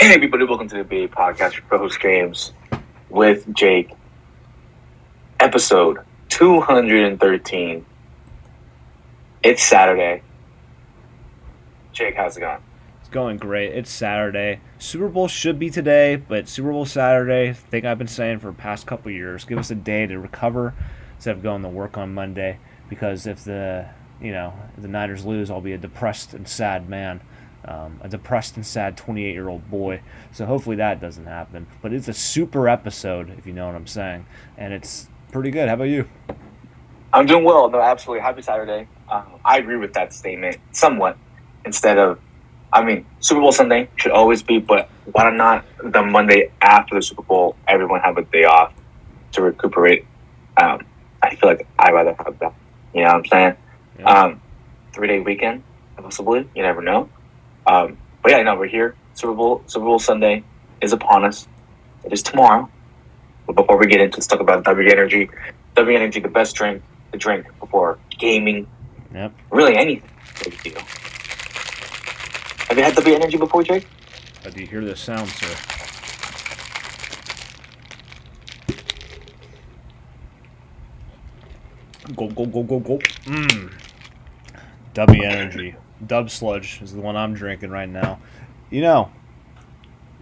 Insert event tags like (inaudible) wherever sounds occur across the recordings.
Hey everybody, welcome to the BA Podcast for host James with Jake. Episode 213. It's Saturday. Jake, how's it going? It's going great. It's Saturday. Super Bowl should be today, but Super Bowl Saturday, thing I've been saying for the past couple years. Give us a day to recover instead of going to work on Monday. Because if the you know the Niners lose, I'll be a depressed and sad man. Um, a depressed and sad 28 year old boy. So hopefully that doesn't happen. But it's a super episode, if you know what I'm saying. And it's pretty good. How about you? I'm doing well. No, absolutely. Happy Saturday. Um, I agree with that statement somewhat. Instead of, I mean, Super Bowl Sunday should always be, but why not the Monday after the Super Bowl? Everyone have a day off to recuperate. Um, I feel like I'd rather have that. You know what I'm saying? Yeah. Um, three day weekend, possibly. You never know. Um, but yeah, no, we're here. Super Bowl Super Bowl Sunday is upon us. It is tomorrow. But before we get into, let's talk about W Energy. W Energy, the best drink to drink before gaming, Yep. really anything. Big deal. Have you had W Energy before, Jake? But do you hear this sound, sir? Go, go, go, go, go. Mmm. W Energy. Dub Sludge is the one I'm drinking right now. You know,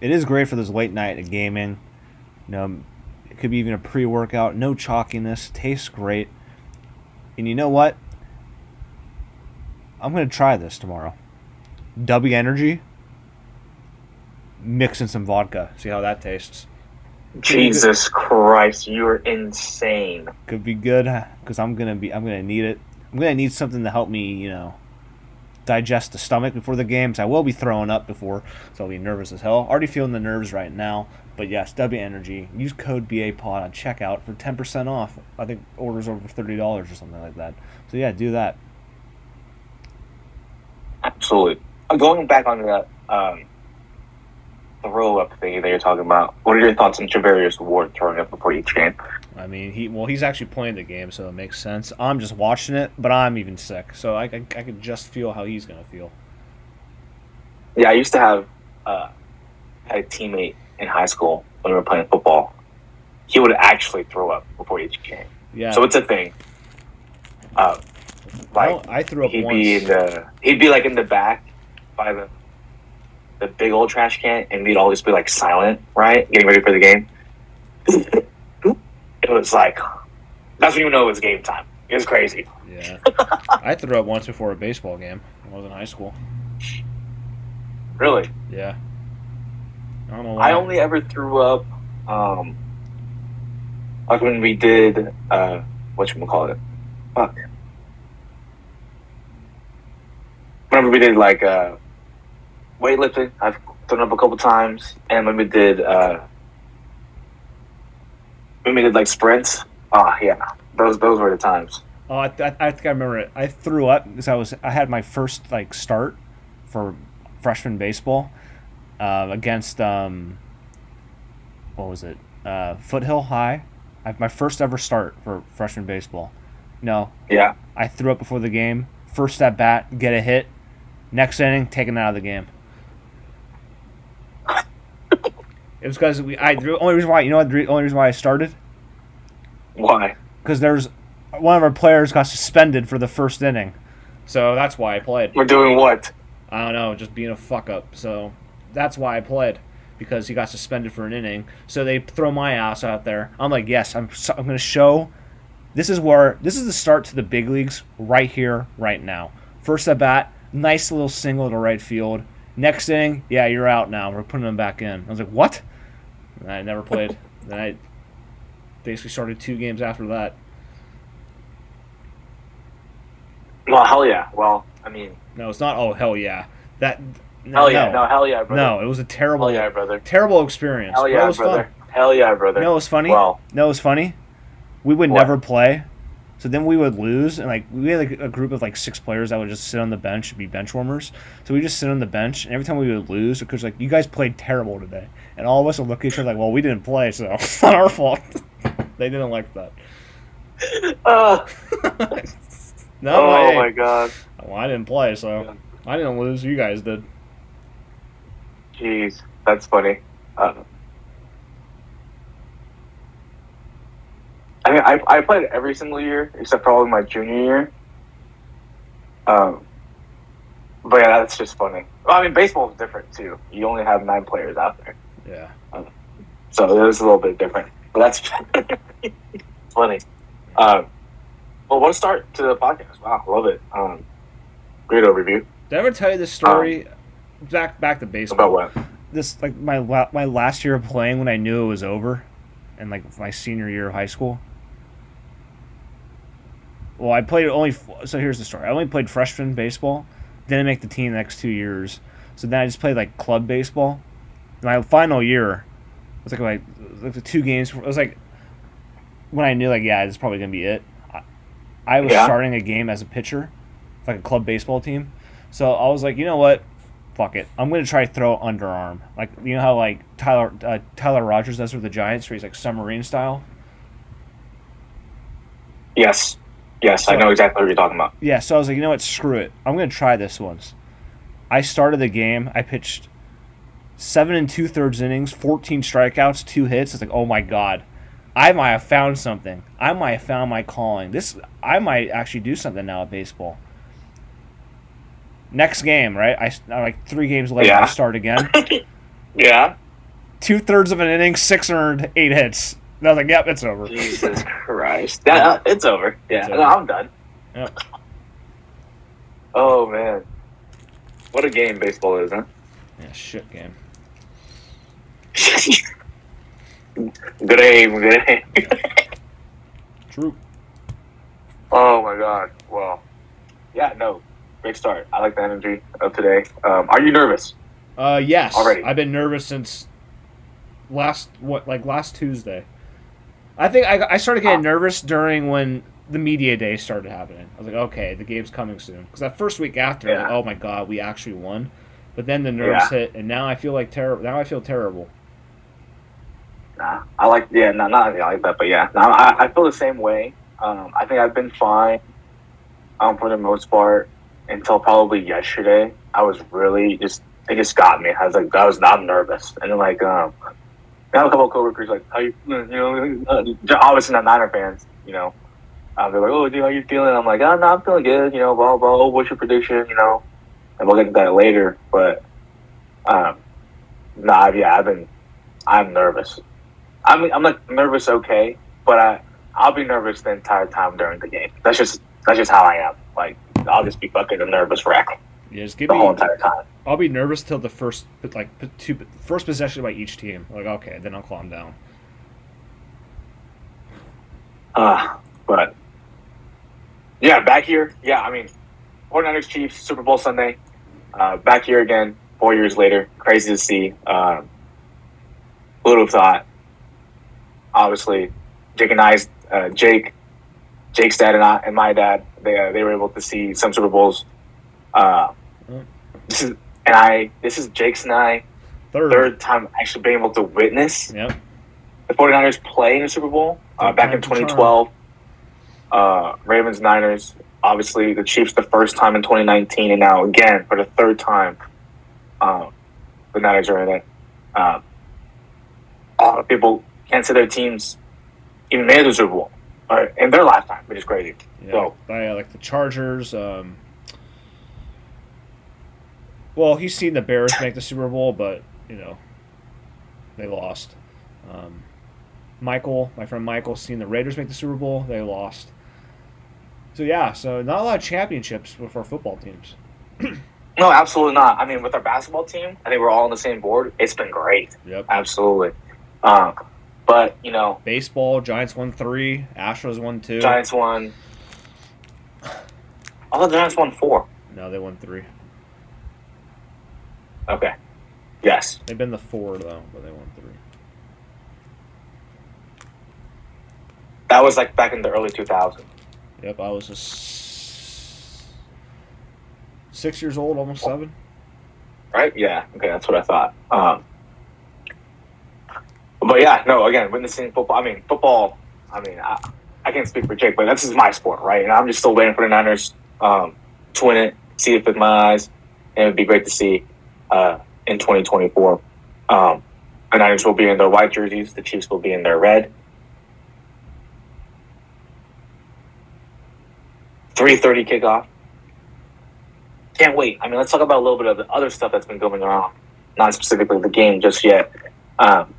it is great for this late night of gaming. You know, it could be even a pre workout. No chalkiness. Tastes great. And you know what? I'm going to try this tomorrow. W Energy mix in some vodka. See how that tastes. Jesus Christ, you're insane. Could be good because I'm gonna be. I'm gonna need it. I'm gonna need something to help me. You know, digest the stomach before the games. I will be throwing up before, so I'll be nervous as hell. Already feeling the nerves right now. But yes, W Energy. Use code BA Pod on checkout for ten percent off. I think orders over thirty dollars or something like that. So yeah, do that. Absolutely. Going back on that um, throw up thing that you're talking about, what are your thoughts on Charvarius Ward throwing up before each game? I mean, he well, he's actually playing the game, so it makes sense. I'm just watching it, but I'm even sick, so I, I, I could just feel how he's gonna feel. Yeah, I used to have uh, had a teammate in high school when we were playing football. He would actually throw up before each game. Yeah. So it's a thing. Uh, I, like I threw up he'd once. be in the he'd be like in the back by the the big old trash can, and we'd all just be like silent, right, getting ready for the game. (laughs) it was like that's when you know it was game time. It was crazy. Yeah. (laughs) I threw up once before a baseball game. when I was in high school. Really, Yeah. I don't know why. I only ever threw up um like when we did uh what you call it. Fuck. Whenever we did like uh weightlifting, I've thrown up a couple times, and when we did uh when we did like sprints, ah yeah, those those were the times. Oh, I, th- I think I remember it. I threw up because I was I had my first like start for freshman baseball uh, against um, what was it? Uh, Foothill High. I my first ever start for freshman baseball. No, Yeah, I threw up before the game. First at bat, get a hit. Next inning, taken out of the game. It was because we. I the only reason why you know what the only reason why I started why? because there's one of our players got suspended for the first inning, so that's why I played. We're doing what? I don't know, just being a fuck up. So that's why I played because he got suspended for an inning. So they throw my ass out there. I'm like, yes, I'm. so- I'm going to show. This is where this is the start to the big leagues right here, right now. First at bat, nice little single to right field. Next inning, yeah, you're out now. We're putting him back in. I was like, what? And I never played. (laughs) then I basically started two games after that. Well, hell yeah. Well, I mean, No, it's not. Oh hell yeah, that. No, hell yeah. no, No, hell yeah, brother. no, it was a terrible, Hell yeah, brother. terrible experience. Hell yeah, it was brother. fun. Hell yeah, brother. You know, it was funny. Well, no, it was funny. We would What? never play, so then we would lose, and like we had like a group of like six players that would just sit on the bench and be bench warmers. So we just sit on the bench, and every time we would lose, because like you guys played terrible today, and all of us would look at each other like, well, we didn't play, so (laughs) it's not our fault. (laughs) they didn't like that. uh, (laughs) no, oh my god. well, I didn't play, so Yeah. I didn't lose. You guys did. Jeez. that's funny. Uh, I mean, I, I played every single year except probably my junior year. Um, but yeah, that's just funny. Well, I mean, baseball is different too. You only have nine players out there, Yeah. so it was a little bit different. But that's (laughs) funny. Um, well, what a start to the podcast! Wow, love it. Um, great overview Did I ever tell you this story? back back to baseball. about what. This like my la- my last year of playing when I knew it was over, and like my senior year of high school. Well, I played only. So here's the story. I only played freshman baseball. Didn't make the team the next two years. So then I just played like club baseball. My final year was like like, like the two games. It was like when I knew like yeah, this is probably gonna be it. I, I was Yeah. starting a game as a pitcher, for, like a club baseball team. So I was like, you know what? Fuck it. I'm gonna try throw underarm. Like you know how like Tyler uh, Tyler Rogers does with the Giants, where he's like submarine style. Yes, yes, I know exactly what you're talking about. Yeah, so I was like, you know what, screw it. I'm gonna try this once. I started the game. I pitched seven and two thirds innings, 14 strikeouts, two hits. It's like, oh my god, I might have found something. I might have found my calling. This, I might actually do something now at baseball. Next game, right? I like three games later, I start again. (laughs) Yeah. Two thirds of an inning, six earned, eight hits. And I was like, yep, it's over. Jesus (laughs) Christ. Uh, it's over. Yeah, It's no. I'm done. Yep. Oh man, what a game baseball is, huh? Yeah, shit game. (laughs) good aim, good aim. (laughs) True. oh my god. Well, yeah, no, great start. I like the energy of today. Um, are you nervous? Uh, yes. Already. I've been nervous since last what like last Tuesday. I think I, I started getting Ah. nervous during when the media day started happening. I was like, okay, the game's coming soon. Because that first week after, like, oh my god, we actually won. But then the nerves Yeah. hit, and now I feel like terrible. Now I feel terrible. Nah, I like yeah, not not I like that, but yeah, no, I, I feel the same way. Um, I think I've been fine, um, for the most part until probably yesterday. I was really just it just got me. I was like I was not nervous, and then like um, I have a couple of coworkers like how you you know obviously not Niner fans, you know. Um, they're like, oh, dude, how you feeling? I'm like, oh, no, I'm feeling good. You know, blah blah. Oh, what's your prediction? You know, and we'll get to that later. But um, nah, yeah, I've been I'm nervous. I'm I'm like nervous, okay, but I I'll be nervous the entire time during the game. That's just that's just how I am. Like I'll just be fucking a nervous wreck Yeah, just give the me. whole entire time. I'll be nervous till the first like two first possession by each team. Like okay, then I'll calm down. Uh, but yeah, back here. Yeah, I mean, 49ers Chiefs Super Bowl Sunday. Uh, back here again, four years later. Crazy to see. Uh, have thought? Obviously, Jake and I, uh, Jake, Jake's dad and I and my dad, they uh, they were able to see some Super Bowls. Uh. This is and I. This is Jake's and I Third. third time actually being able to witness Yep. the 49ers play in the Super Bowl uh, back in time's a charm. 2012. Uh, Ravens Niners, obviously the Chiefs the first time in 2019, and now again for the third time, um, the Niners are in it. Um, a lot of people can't say their teams even made the Super Bowl uh, in their lifetime, which is crazy. Yeah, So- like, uh, like the Chargers. Um, well, he's seen the Bears make the Super Bowl, but you know, they lost. Um, Michael, my friend Michael, seen the Raiders make the Super Bowl. They lost. So yeah, so not a lot of championships with our football teams. No, absolutely not. I mean, with our basketball team, I think we're all on the same board. It's been great, Yep. absolutely. Um, but you know, Baseball, Giants won three, Astros won two. Giants won. I thought the Giants won four. No, they won three. Okay. Yes. They've been the four though, but they won three. That was like back in the early 2000s. Yep, I was just six years old, almost seven. right? Yeah. Okay, that's what I thought. Um, but yeah, no. Again, witnessing football. I mean, football. I mean, I, I can't speak for Jake, but this is my sport, right? And I'm just still waiting for the Niners um, to win it, see it with my eyes, and it'd be great to see uh, in 2024. Um, the Niners will be in their white jerseys. The Chiefs will be in their red. Three thirty kickoff. Can't wait. I mean, let's talk about a little bit of the other stuff that's been going on. Not specifically the game just yet. Um,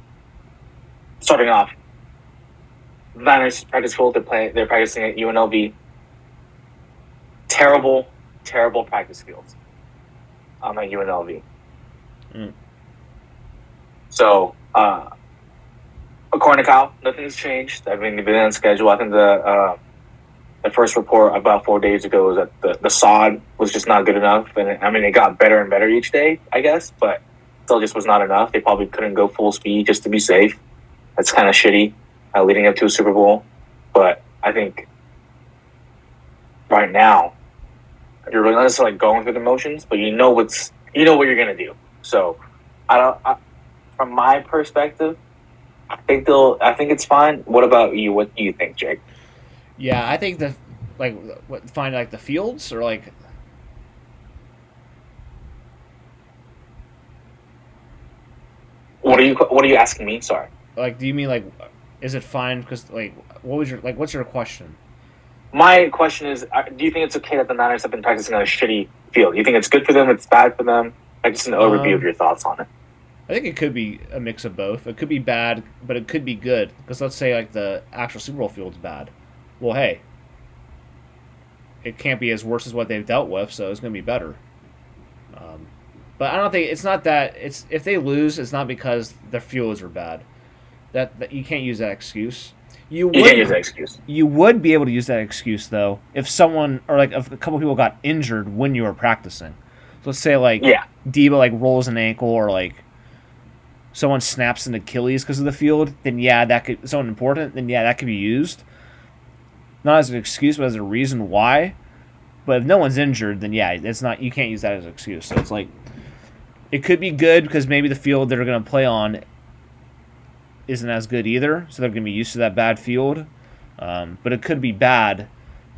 starting off, Niners practice field. They're playing. They're practicing at UNLV. Terrible, terrible practice fields. Um, at UNLV. Mm. So, uh, according to Kyle, nothing's changed. I mean, they've been on schedule. I think the uh, the first report about four days ago was that the, the sod was just not good enough, and I mean, it got better and better each day, I guess, but still just was not enough. They probably couldn't go full speed just to be safe. That's kind of shitty, uh, leading up to a Super Bowl. But I think right now you're really not necessarily going through the motions, but you know what's you know what you're gonna do. So I don't. I, from my perspective, I think they'll. I think it's fine. What about you? What do you think, Jake? Yeah, I think the like what find like the fields or like What are you What are you asking me? Sorry. like do you mean like is it fine because like what was your like what's your question? My question is: uh, Do you think it's okay that the Niners have been practicing on a shitty field? Do you think it's good for them? It's bad for them? Just an overview Um, of your thoughts on it. I think it could be a mix of both. It could be bad, but it could be good. Because let's say like the actual Super Bowl field's bad. Well, hey, it can't be as worse as what they've dealt with, so it's going to be better. Um, but I don't think it's not that it's if they lose, it's not because their fuels are bad. That, that you can't use that excuse. You would You can't use that excuse. you would be able to use that excuse though if someone or like if a couple people got injured when you were practicing. So let's say like Yeah. Deebo like rolls an ankle or like someone snaps an Achilles because of the field, then yeah, that could someone important, then yeah, that could be used. Not as an excuse, but as a reason why. But if no one's injured, then yeah, it's not. You can't use that as an excuse. So it's like it could be good because maybe the field they're going to play on isn't as good either, so they're going to be used to that bad field. Um, but it could be bad.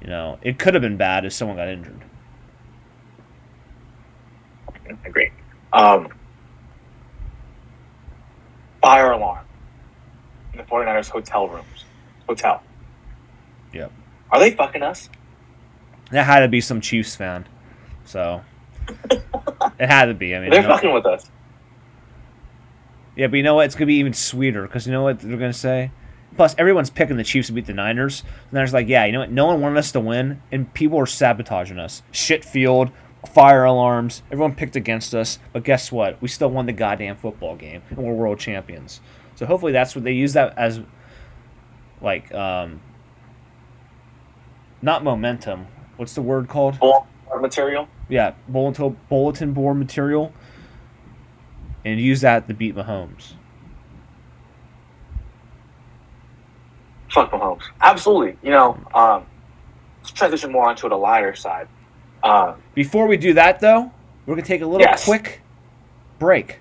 You know, it could have been bad if someone got injured. Agree. Um, fire alarm in the 49ers hotel rooms. Hotel. Yep. Are they fucking us? That had to be some Chiefs fan. So it had to be. I mean, They're fucking with us. yeah, but you know what? It's gonna be even sweeter because you know what they're gonna say. Plus, everyone's picking the Chiefs to beat the Niners. The Niners like, yeah, you know what? No one wanted us to win, and people are sabotaging us. Shit field, fire alarms. Everyone picked against us, but guess what? We still won the goddamn football game, and we're world champions. So hopefully, that's what they use that as, like, um, not momentum. What's the word called? Bull material. yeah, bulletin bulletin board material, and use that to beat Mahomes. Fuck Mahomes. Absolutely. You know, um, let's transition more onto the lighter side. Uh, Before we do that, though, we're gonna take a little Yes. quick break.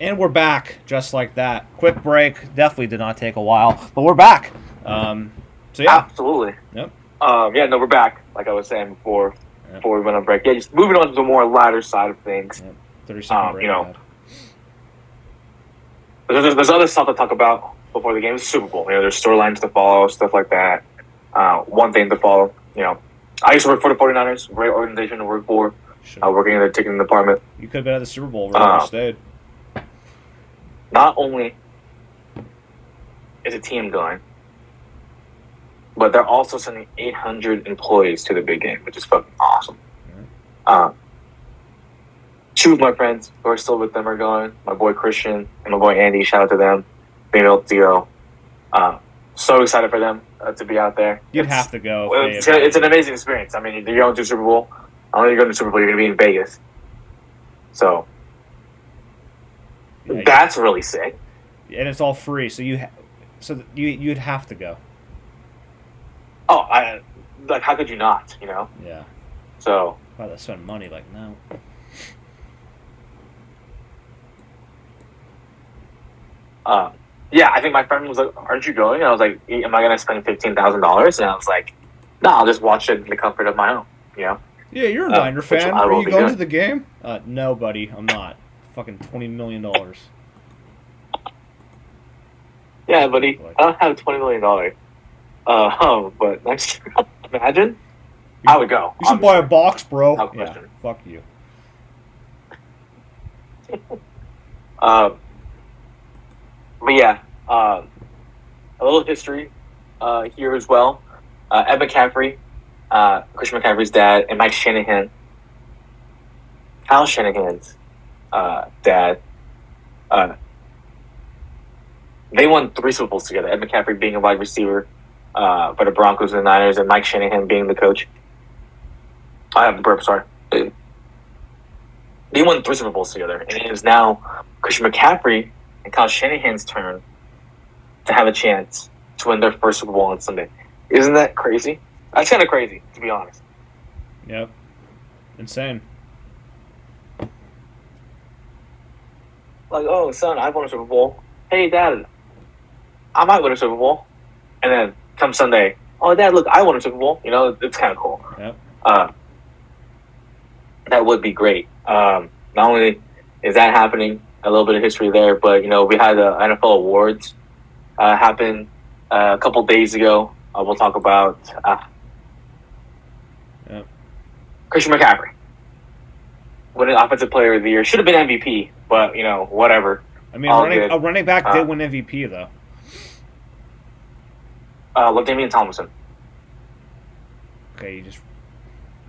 And we're back, just like that. Quick break. Definitely did not take a while, but we're back. Um, so yeah, Absolutely. Yep. Um, yeah, no, we're back. Like I was saying before, Yep. before we went on break. Yeah, just moving on to the more lighter side of things. thirty second um, break. you know. There's, there's, there's other stuff to talk about before the game. It's Super Bowl. You know, there's storylines to follow, stuff like that. Uh, one thing to follow. You know, I used to work for the 49ers. Great organization to work for. Shit. Uh, working in the ticketing department. you could have been at the Super Bowl. Where Uh, stayed. Not only is a team going, but they're also sending 800 employees to the big game, which is fucking awesome. Uh, two of my friends who are still with them are going. My boy Christian and my boy Andy. Shout out to them being able to go. Uh, so excited for them uh, to be out there. You'd It's- have to go. it's, it's an amazing experience. I mean, you're going to Super Bowl. Not only are you going to Super Bowl, you're going to be in Vegas. So yeah, that's really sick. and it's all free. So you, ha- so you you'd have to go. Oh, I like how could you not? You know. Yeah. So Why they spend money like no. uh, yeah, I think my friend was like, "Aren't you going?" And I was like, "Am I going to spend fifteen thousand dollars?" And I was like, "No, I'll just watch it in the comfort of my home." You know. Yeah, you're a Uh, Niner which fan. Are you going doing. to the game? Uh, no, buddy, I'm not. fucking twenty million dollars. Yeah, buddy. I don't have twenty million dollars. Uh, um, but next, (laughs) imagine. I would go. You should buy a box, bro. No Yeah, fuck you. (laughs) Um, but yeah, um, a little history uh, here as well. Uh, Ed McCaffrey, uh, Christian McCaffrey's dad, and Mike Shanahan, Kyle Shanahan's uh, dad. Uh, they won three Super Bowls together. Ed McCaffrey being a wide receiver uh, for the Broncos and the Niners, and Mike Shanahan being the coach. I have the burp. Sorry. They won three Super Bowls together, and it is now Christian McCaffrey and Kyle Shanahan's turn to have a chance to win their first Super Bowl on Sunday. Isn't that crazy? That's kind of crazy, to be honest. Yep. Insane. Like, oh, son, I won a Super Bowl. Hey, Dad, I might win a Super Bowl. And then come Sunday, oh, Dad, look, I won a Super Bowl. You know, it's kind of cool. Yep. Uh, that would be great. Um, not only is that happening, a little bit of history there, but you know, we had the NFL awards uh, happen uh, a couple days ago. Uh, we'll talk about uh, Yep. Christian McCaffrey winning Offensive Player of the Year. Should have been MVP, but you know, whatever. I mean, All running, good. a running back Uh, did win MVP though. Uh, LaDainian Tomlinson. Okay, you just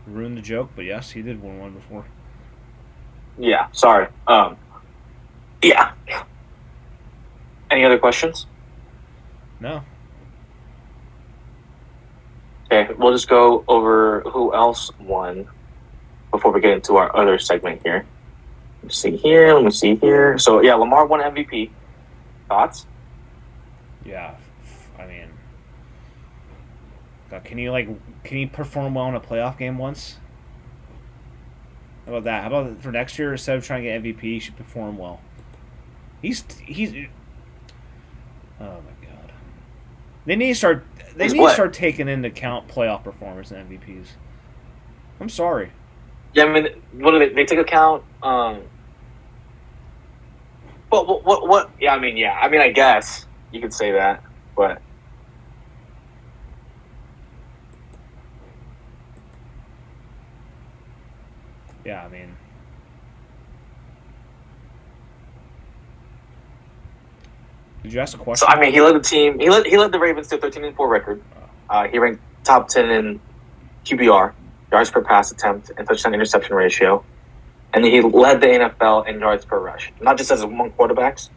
ruined the joke, but yes, he did win one before. Yeah, sorry. Um, yeah. Any other questions? No. Okay, we'll just go over who else won before we get into our other segment here. Let me see here. Let me see here. So yeah, Lamar won MVP. Thoughts? Yeah. I mean, God, can you like can you perform well in a playoff game once? How about that? How about for next year instead of trying to get MVP, he should perform well. He's he's. Oh my god. They need to start. They need what? to start taking into account playoff performance and MVPs. I'm sorry. Yeah, I mean, what do they? They take account. Um, what, what? What? What? Yeah, I mean, yeah. I mean, I guess you could say that, but Yeah, I mean. Did you ask a question? So I mean, he led the team. He led he led the Ravens to a thirteen and four record. Uh, he ranked top ten in QBR, yards per pass attempt, and touchdown interception ratio, and he led the NFL in yards per rush. Not just as among quarterbacks,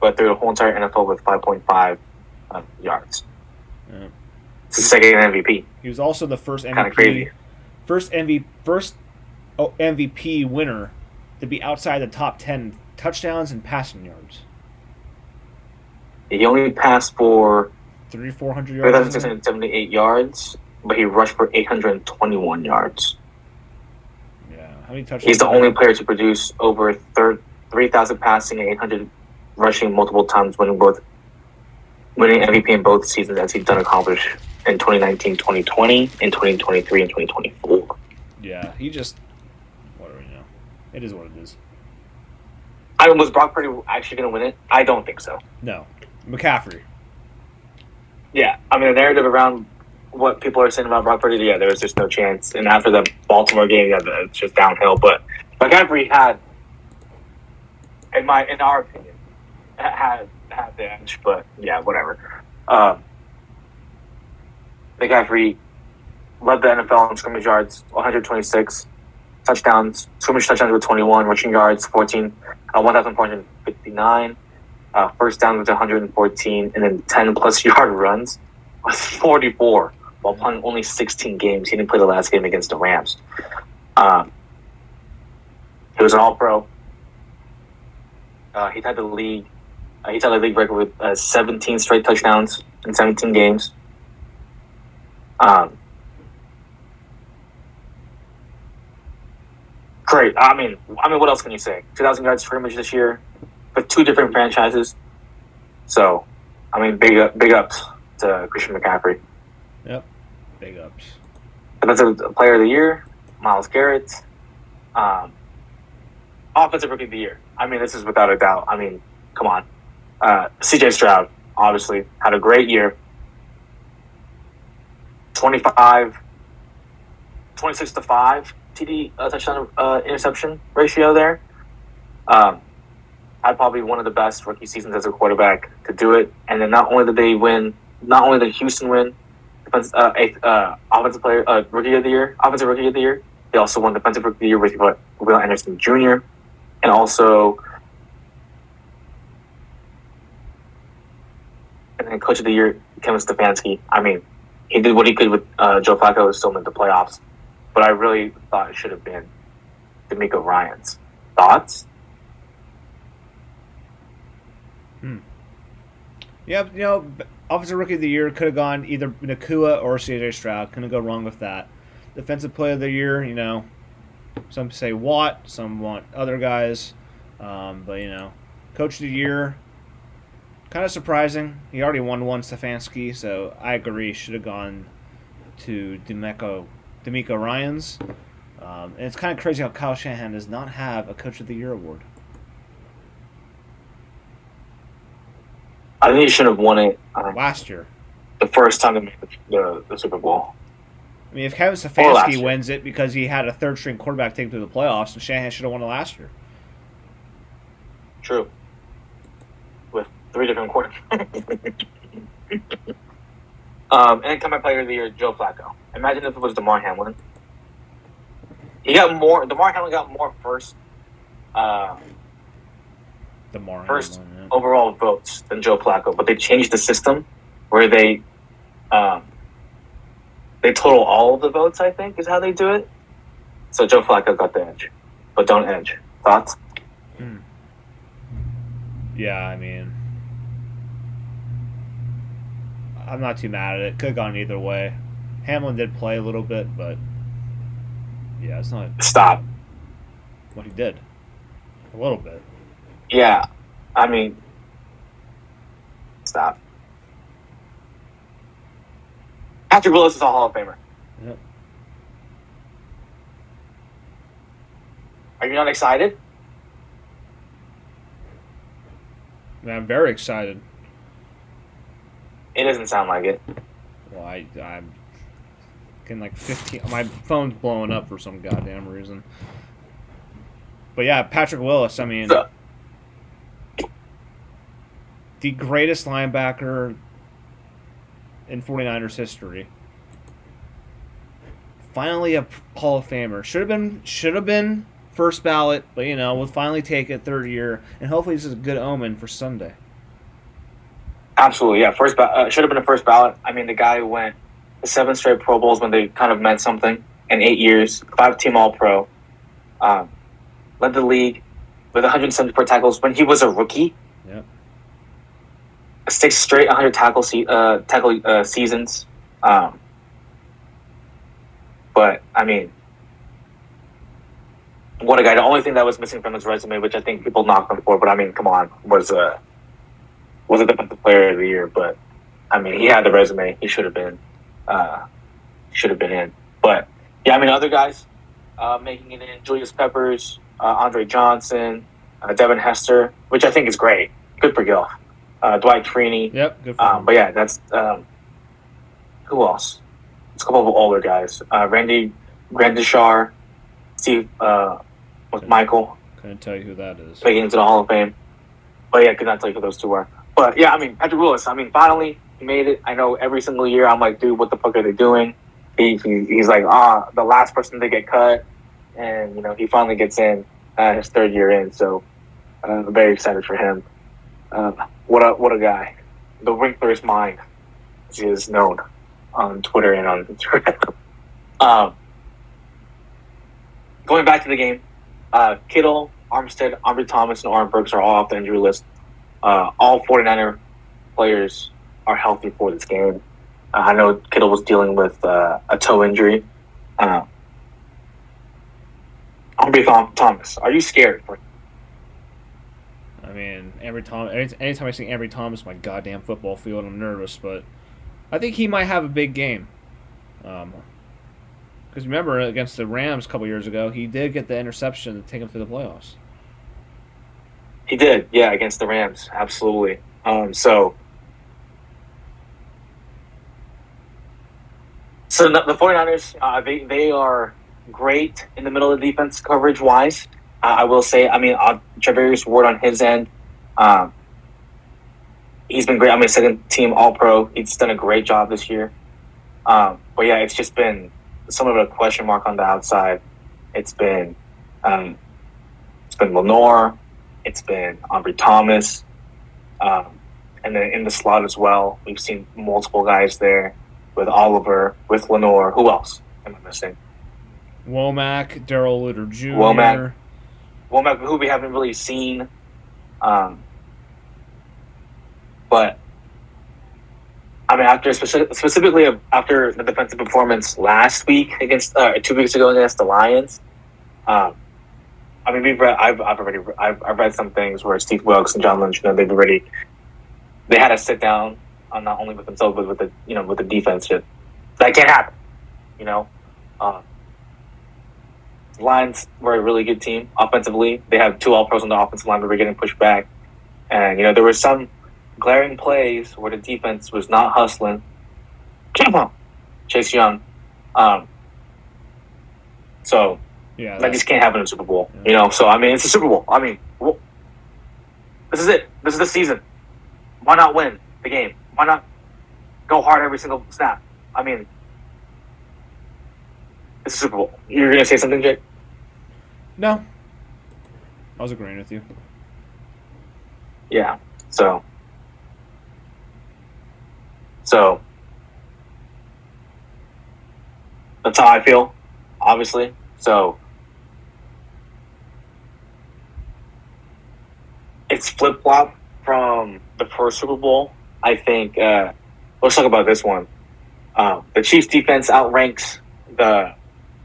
but through the whole entire NFL with five point five uh, yards. Yeah. It's his second MVP. He was also the first MVP, first MVP, first oh, MVP winner to be outside the top ten touchdowns and passing yards. He only passed for Three, four hundred three thousand yards. six hundred seventy eight yards, but he rushed for eight hundred and twenty one yards. Yeah, how many touchdowns? He's the only player to produce over thir- 3,000 passing and 800 rushing multiple times, winning both winning MVP in both seasons as he's done accomplish in 2019, 2020, and 2023 and 2024. Yeah, he just whatever you know. It is what it is. I mean, was Brock Purdy actually going to win it? I don't think so. No, McCaffrey. Yeah, I mean, the narrative around what people are saying about Brock Purdy, yeah, there was just no chance. And after the Baltimore game, yeah, it's just downhill. But McCaffrey had, in my in our opinion, had had the edge. But yeah, whatever. Um, McCaffrey led the NFL in scrimmage yards, 126 touchdowns, scrimmage touchdowns with 21, rushing yards 14, uh, 1,459. Uh, first down was 114, and then 10 plus yard (laughs) runs was 44 while playing only 16 games. He didn't play the last game against the Rams. Um, he was an All Pro. Uh, he tied the league. Uh, he tied the league record with uh, 17 straight touchdowns in 17 games. Um, great. I mean, I mean, what else can you say? 2,000 yards scrimmage this year with two different franchises. So, I mean, big up, big ups to Christian McCaffrey. Yep, big ups. Defensive Player of the Year, Myles Garrett. Um, offensive rookie of the year. I mean, this is without a doubt. I mean, come on. Uh, CJ Stroud, obviously, had a great year. 25, 26 to 5 TD uh, touchdown uh, interception ratio there. Um, had probably one of the best rookie seasons as a quarterback to do it. And then not only did they win, not only did Houston win defense, uh, eighth, uh, offensive player, uh, rookie of the year, offensive rookie of the year, they also won defensive rookie of the year with Will Anderson Jr. and also and then coach of the year Kevin Stefanski. I mean, he did what he could with uh, Joe Flacco, still made the playoffs. But I really thought it should have been DeMeco Ryans. Thoughts? Yeah, you know, offensive rookie of the year could have gone either Nacua or CJ Stroud. Couldn't go wrong with that. Defensive player of the year, you know, some say Watt, some want other guys, um, but you know, coach of the year, kind of surprising. He already won one Stefanski, so I agree should have gone to Demeco, D'Amico Ryans. Um, and it's kind of crazy how Kyle Shanahan does not have a coach of the year award. I think he should have won it um, Last year, the first time they made the, the, Super Bowl. I mean, if Kevin Stefanski wins it because he had a third string quarterback take him to the playoffs, and Shanahan should have won it last year. True. With three different quarterbacks. (laughs) um, and comeback player of the year, Joe Flacco. Imagine if it was Damar Hamlin. He got more. Damar Hamlin got more first uh, The more First- overall votes than Joe Flacco, but they changed the system where they um, they total all of the votes. I think is how they do it. So Joe Flacco got the edge, but don't edge. Thoughts? Yeah, I mean, I'm not too mad at it. Could have gone either way. Hamlin did play a little bit, but yeah, it's not Stop. what he did. A little bit. Yeah, I mean, stop. Patrick Willis is a Hall of Famer. Yep. Are you not excited? Man, I'm very excited. It doesn't sound like it. Well, I, I'm getting like 15. My phone's blowing up for some goddamn reason. But yeah, Patrick Willis. I mean, So- the greatest linebacker in 49ers history. Finally, a Hall of Famer. Should have been should have been first ballot, but you know we'll finally take it third year, and hopefully this is a good omen for Sunday. Absolutely, yeah. First, ba- uh, should have been a first ballot. I mean, the guy went the seven straight Pro Bowls when they kind of meant something in eight years, five team All Pro, um, led the league with 174 tackles when he was a rookie. Six straight 100 tackle se- uh, tackle uh, seasons. Um, but I mean, what a guy! The only thing that was missing from his resume, which I think people knocked him for, but I mean, come on, was uh, was a defensive player of the year. But I mean, he had the resume; he should have been, uh, should have been in. But yeah, I mean, other guys uh, making it in: Julius Peppers, uh, Andre Johnson, uh, Devin Hester, which I think is great. Good for Gil. Uh, Dwight Freeney. Yep. Good for Um, but yeah, that's um, who else? It's a couple of older guys. Uh, Randy Gradishar, Steve uh, with Michael Couldn't tell you who that is. making into the Hall of Fame. But yeah, could not tell you who those two were. But yeah, I mean Patrick Willis. I mean, finally he made it. I know every single year I'm like, dude, what the fuck are they doing? He, he he's like, ah, the last person to get cut, and you know he finally gets in uh, his third year in. So uh, I'm very excited for him. Uh, what a what a guy, the wrinkler's mind, as he is known on Twitter and on Instagram. (laughs) um, going back to the game, uh, Kittle, Armstead, Ambry Thomas, and Aaron Brooks are all off the injury list. Uh, all 49er players are healthy for this game. Uh, I know Kittle was dealing with uh, a toe injury. Uh, Ambry Thom- Thomas, are you scared? For- I mean, every time, any- anytime I see Ambry Thomas, my goddamn football field, I'm nervous. But I think he might have a big game. Um, because remember against the Rams a couple years ago, he did get the interception to take him to the playoffs. He did, yeah, against the Rams, absolutely. Um, so, so the, the 49ers, uh, they they are great in the middle of defense coverage wise. Uh, I will say, I mean, uh, Charvarius Ward on his end, um, he's been great. I mean, second team All Pro. He's done a great job this year. Um, but yeah, it's just been somewhat of a question mark on the outside. It's been um, it's been Lenoir, it's been Ambry Thomas, um, and then in the slot as well, we've seen multiple guys there with Oliver, with Lenoir. Who else am I missing? Womack, Darrell Luter Jr. Womack. Who we haven't really seen. Um, but I mean, after speci- specifically after the defensive performance last week against uh, two weeks ago against the Lions, um, I mean, we've read. I've, I've already. I've, I've read some things where Steve Wilks and John Lynch, you know, they've already. They had to sit down, on not only with themselves but with the you know with the defense. Shit, that can't happen. You know, um, Lions were a really good team offensively. They have two All Pros on the offensive line, but we're getting pushed back, and you know there were some glaring plays where the defense was not hustling. Chase Young. Um, so Yeah, that just can't happen in a Super Bowl. Yeah. You know, so I mean, it's a Super Bowl. I mean, wh- this is it. This is the season. Why not win the game? Why not go hard every single snap? I mean, it's a Super Bowl. You're gonna say something, Jake? No. I was agreeing with you. Yeah. So, so that's how I feel. Obviously, so it's flip flop from the first Super Bowl. I think. Uh, let's talk about this one. Um, the Chiefs' defense outranks the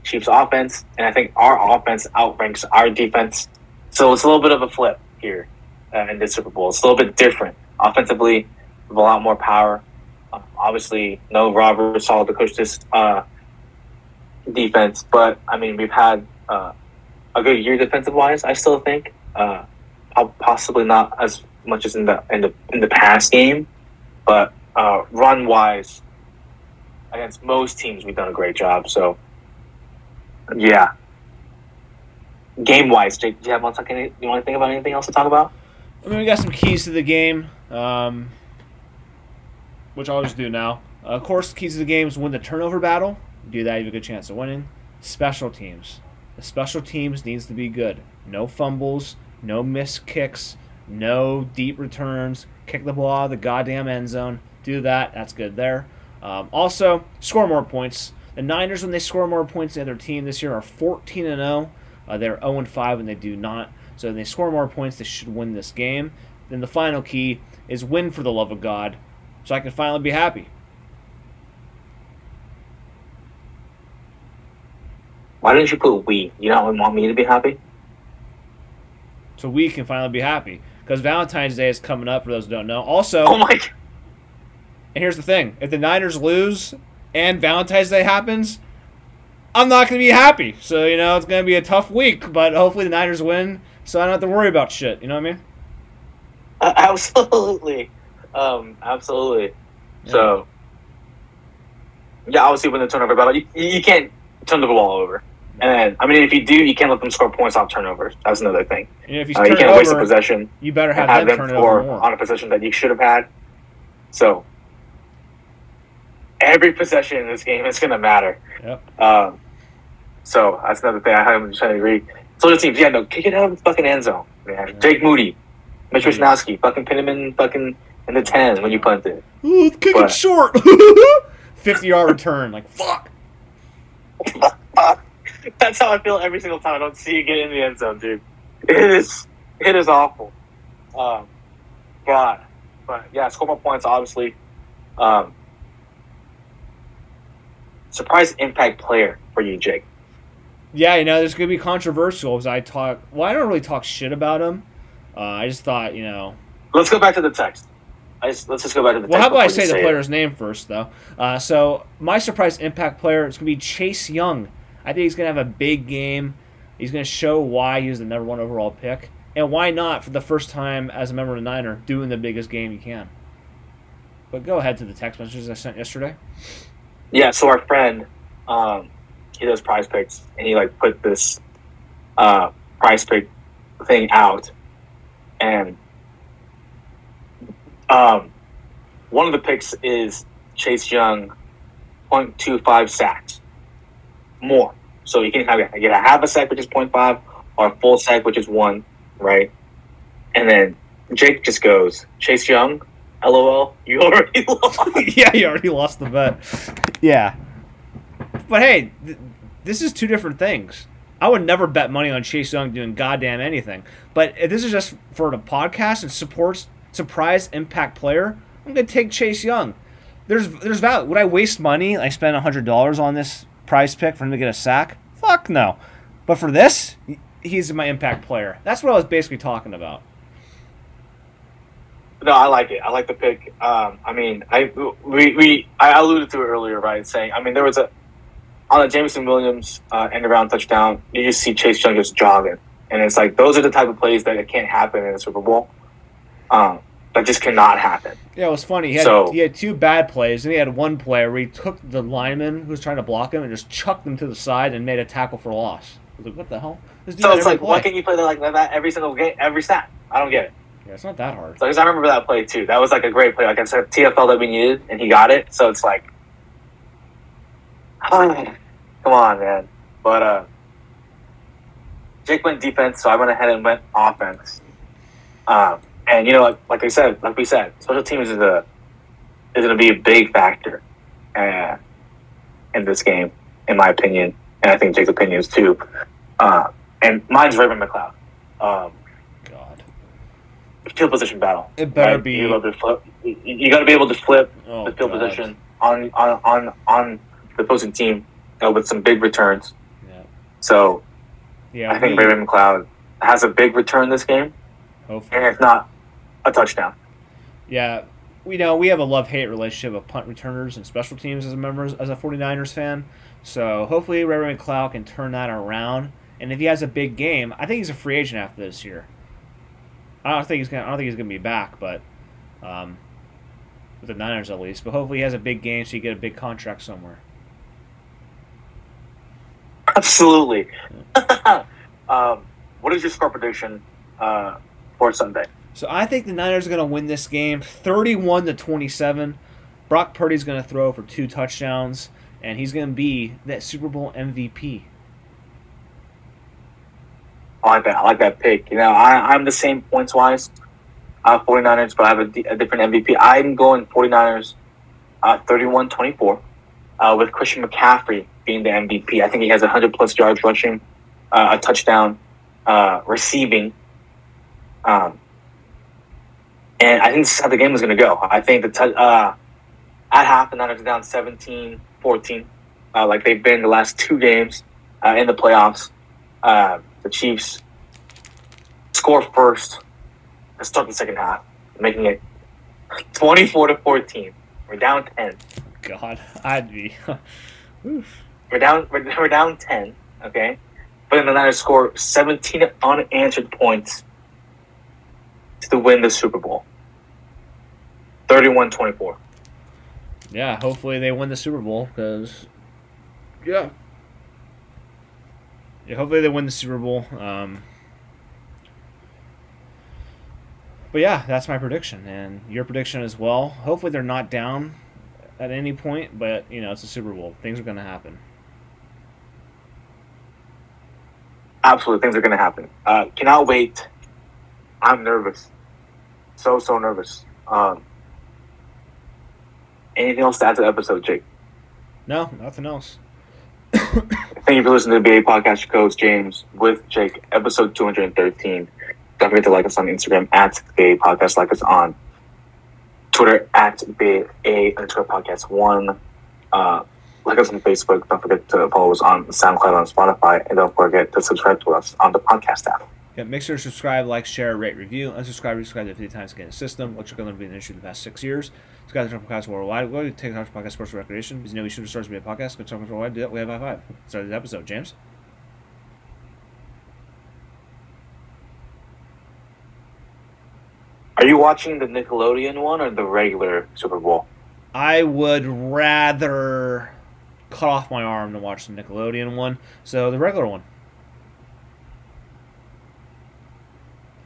Chiefs' offense, and I think our offense outranks our defense. So it's a little bit of a flip here uh, in this Super Bowl. It's a little bit different offensively, with a lot more power. Um, obviously, no Robert Saleh to coach this uh, defense, but I mean we've had uh, a good year defensive wise. I still think uh, possibly not as much as in the in the in the past game, but uh, run wise against most teams we've done a great job. So yeah. Game wise, Jake, do you have one second? You want to think about anything else to talk about? I mean, we got some keys to the game, um, which I'll just do now. Uh, of course, keys to the game is win the turnover battle. Do that, you have a good chance of winning. Special teams. The special teams needs to be good. No fumbles, no missed kicks, no deep returns. Kick the ball out of the goddamn end zone. Do that. That's good there. Um, also, score more points. The Niners, when they score more points than their team this year, are 14 and 0. Uh, they're 0 and 5 when they do not. So when they score more points, they should win this game. Then the final key is win for the love of God, so I can finally be happy. Why didn't you put we? You don't want me to be happy? So we can finally be happy because Valentine's Day is coming up. For those who don't know, also, Oh my! and here's the thing: if the Niners lose and Valentine's Day happens, I'm not gonna be happy. So you know it's gonna be a tough week, but hopefully the Niners win, so I don't have to worry about shit. You know what I mean? Uh, (laughs) absolutely, um, absolutely. So, yeah, obviously, win the turnover battle. You, you can't turn the ball over, and then I mean, if you do, you can't let them score points off turnovers. That's another thing. And if you Uh, you can't waste a possession you better have, have them them turn it score over on a possession that you should have had. So, every possession in this game is going to matter. Yep. Um, so that's another thing I haven't trying to agree. So the teams, yeah, no, kick it out of the fucking end zone, man. Jake Moody, Mitch. Wishnowsky, fucking pin him in fucking in the ten when you punt it. Ooh, kick But- it short. (laughs) 50 yard return. Like, fuck. (laughs) That's how I feel every single time I don't see you get in the end zone, dude. It is it is awful. Um, God, but yeah, score more points, obviously. Um, surprise impact player for you, Jake. Yeah, you know, there's going to be controversial because I talk. Well, I don't really talk shit about him. Uh, I just thought, you know. Let's go back to the text. I just, let's just go back to the Well, text. how about I before say the it. player's name first, though? Uh, so, my surprise impact player is going to be Chase Young. I think he's going to have a big game. He's going to show why he was the number one overall pick. And why not, for the first time as a member of the Niner, doing the biggest game you can? But go ahead to the text messages I sent yesterday. Yeah, so our friend, um, he does prize picks, and he like put this uh, prize pick thing out, and um, one of the picks is Chase Young, 0.25 sacks, more. So you can have get a half a sack, which is 0.5, or a full sack, which is one, right? And then Jake just goes Chase Young, LOL. You (laughs) already lost. (laughs) yeah, you already lost the bet. Yeah. But hey, th- this is two different things. I would never bet money on Chase Young doing goddamn anything. But if this is just for the podcast and supports surprise impact player, I'm gonna take Chase Young. There's there's value. Would I waste money? I spend hundred dollars on this prize pick for him to get a sack? Fuck no. But for this, he's my impact player. That's what I was basically talking about. No, I like it. I like the pick. Um, I mean, I we, we I alluded to it earlier, right? Saying, I mean, there was a on a Jameson Williams uh, end around touchdown. You just see Chase Young just jogging, and it's like those are the type of plays that it can't happen in a Super Bowl. Um, that just cannot happen. Yeah, it was funny. He had, So- he had two bad plays, and he had one play where he took the lineman who was trying to block him and just chucked him to the side and made a tackle for loss. Like, what the hell? So it's like, why can't you play that like that every single game, every snap? I don't get it. Yeah, it's not that hard. So I remember that play too. That was like a great play. Like I said, TFL that we needed, and he got it. So it's like, (sighs) come on, man. But uh, Jake went defense, so I went ahead and went offense. Um, and you know, like, like I said, like we said, special teams is a is going to be a big factor uh, in this game, in my opinion, and I think Jake's opinion is too. Uh, and mine's Ray-Ray McCloud. Um. Field position battle. It better right? be- You, love to flip. you, you got to be able to flip Oh, the field God. position on on on on the opposing team uh, with some big returns. Yeah. So Yeah, I think we- Ray-Ray McCloud has a big return this game, hopefully. and if not, a touchdown. Yeah, we know we have a love hate relationship of punt returners and special teams as a members as a 49ers fan. So hopefully Ray McCloud can turn that around. And if he has a big game, I think he's a free agent after this year. I don't think he's gonna. I don't think he's gonna be back, but um, with the Niners at least. But hopefully he has a big game so you get a big contract somewhere. Absolutely. (laughs) um, what is your score prediction uh, for Sunday? So I think the Niners are going to win this game 31 to 27. Brock Purdy's going to throw for two touchdowns and he's going to be that Super Bowl MVP. I like that. I like that pick. You know, I, I'm the same points wise. Uh, 49ers, but I have a, a different MVP. I'm going 49ers uh, 31 24 uh, with Christian McCaffrey being the MVP. I think he has 100 plus yards rushing, uh, a touchdown uh, receiving. Um, and I think this is how the game is going to go. I think the tou- uh, at half, the Niners are down 17 14, uh, like they've been the last two games uh, in the playoffs. Uh, the Chiefs score first and start the second half, making it 24 to 14. We're down 10. God, I'd be. (laughs) We're down. We're, we're down 10. Okay, but then the Niners score 17 unanswered points to win the Super Bowl. 31-24. yeah, hopefully they win the Super Bowl because. Yeah. Yeah, hopefully they win the Super Bowl. Um, but yeah, that's my prediction, and your prediction as well. Hopefully they're not down at any point, but you know it's a Super Bowl. Things are going to happen. Absolutely, things are going to happen. Uh, cannot wait. I'm nervous. So so nervous. Um, anything else to add to the episode, Jake? No, nothing else. (coughs) Thank you for listening to the BA Podcast. Your Coach James with Jake, episode 213. Don't forget to like us on Instagram at BA Podcast. Like us on Twitter at BA underscore podcast one. Uh, like us on Facebook. Don't forget to follow us on SoundCloud and Spotify. And don't forget to subscribe to us on the podcast app. Yeah, make sure to subscribe, like, share, rate, review, unsubscribe, resubscribe to 50 times again the system, which are going to be an issue the past six years. To the podcast worldwide. Go to take the podcast sports recreation because you know we should start to be a podcast. Go to worldwide. Do that. We have high five. Start the episode, James. Are you watching the Nickelodeon one or the regular Super Bowl? I would rather cut off my arm than watch the Nickelodeon one. So the regular one.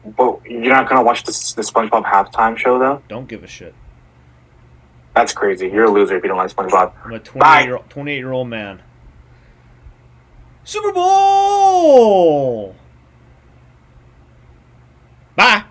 But you're not gonna watch the, the SpongeBob halftime show though. Don't give a shit. That's crazy. You're a loser if you don't like SpongeBob. I'm a 28 year, 28 year old man. Super Bowl! Bye!